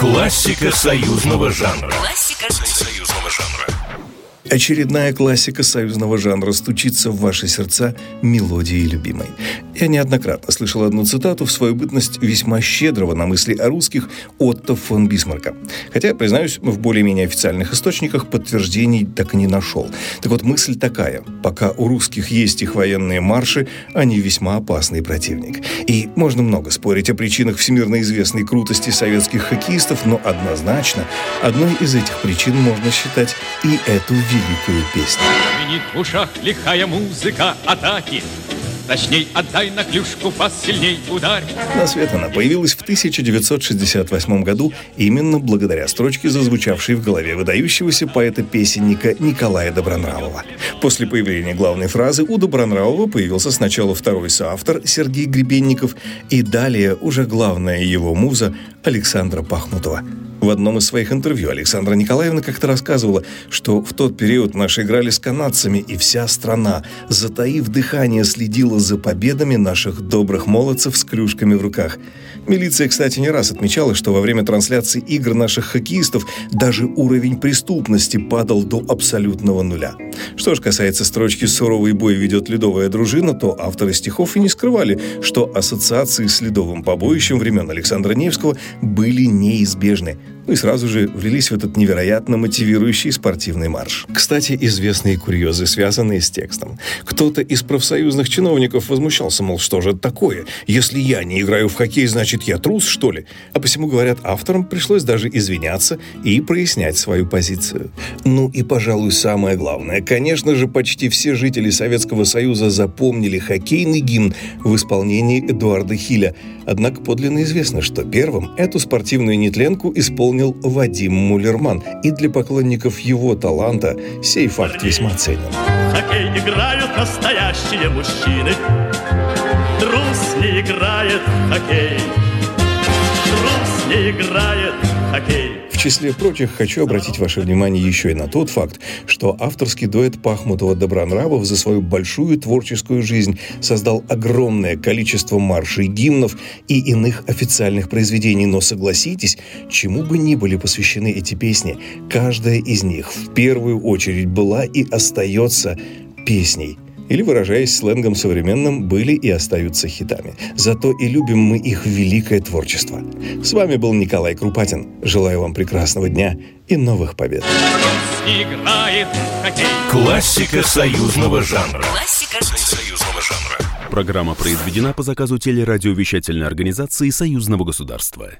Классика союзного жанра. Классика союзного жанра. Очередная классика союзного жанра стучится в ваши сердца мелодией любимой. Я неоднократно слышал одну цитату в свою бытность весьма щедрого на мысли о русских Отто фон Бисмарка. Хотя, признаюсь, в более-менее официальных источниках подтверждений так и не нашел. Так вот, мысль такая. Пока у русских есть их военные марши, они весьма опасный противник. И можно много спорить о причинах всемирно известной крутости советских хоккеистов, но однозначно одной из этих причин можно считать и эту великую песню. В ушах лихая музыка атаки. Точней, отдай на клюшку, пас сильней ударь. На свет она появилась в 1968 году именно благодаря строчке, зазвучавшей в голове выдающегося поэта-песенника Николая Добронравова. После появления главной фразы у Добронравова появился сначала второй соавтор Сергей Гребенников и далее уже главная его муза Александра Пахмутова. В одном из своих интервью Александра Николаевна как-то рассказывала, что в тот период наши играли с канадцами, и вся страна, затаив дыхание, следила за победами наших добрых молодцев с кружками в руках. Милиция, кстати, не раз отмечала, что во время трансляции игр наших хоккеистов даже уровень преступности падал до абсолютного нуля. Что же касается строчки «Суровый бой ведет ледовая дружина», то авторы стихов и не скрывали, что ассоциации с ледовым побоищем времен Александра Невского были неизбежны – и сразу же влились в этот невероятно мотивирующий спортивный марш. Кстати, известные курьезы, связанные с текстом. Кто-то из профсоюзных чиновников возмущался, мол, что же это такое? Если я не играю в хоккей, значит, я трус, что ли? А посему, говорят, авторам пришлось даже извиняться и прояснять свою позицию. Ну и, пожалуй, самое главное. Конечно же, почти все жители Советского Союза запомнили хоккейный гимн в исполнении Эдуарда Хиля. Однако подлинно известно, что первым эту спортивную нетленку исполнил исполнил Вадим Мулерман, и для поклонников его таланта сей факт весьма ценен. Хоккей играют настоящие мужчины. Трус не играет хоккей. Трус не играет хоккей числе прочих хочу обратить ваше внимание еще и на тот факт, что авторский дуэт Пахмутова-Добронравов за свою большую творческую жизнь создал огромное количество маршей, гимнов и иных официальных произведений. Но согласитесь, чему бы ни были посвящены эти песни, каждая из них в первую очередь была и остается песней – или, выражаясь сленгом современным, были и остаются хитами. Зато и любим мы их великое творчество. С вами был Николай Крупатин. Желаю вам прекрасного дня и новых побед. Классика союзного жанра. Классика союзного жанра. Программа произведена по заказу телерадиовещательной организации Союзного государства.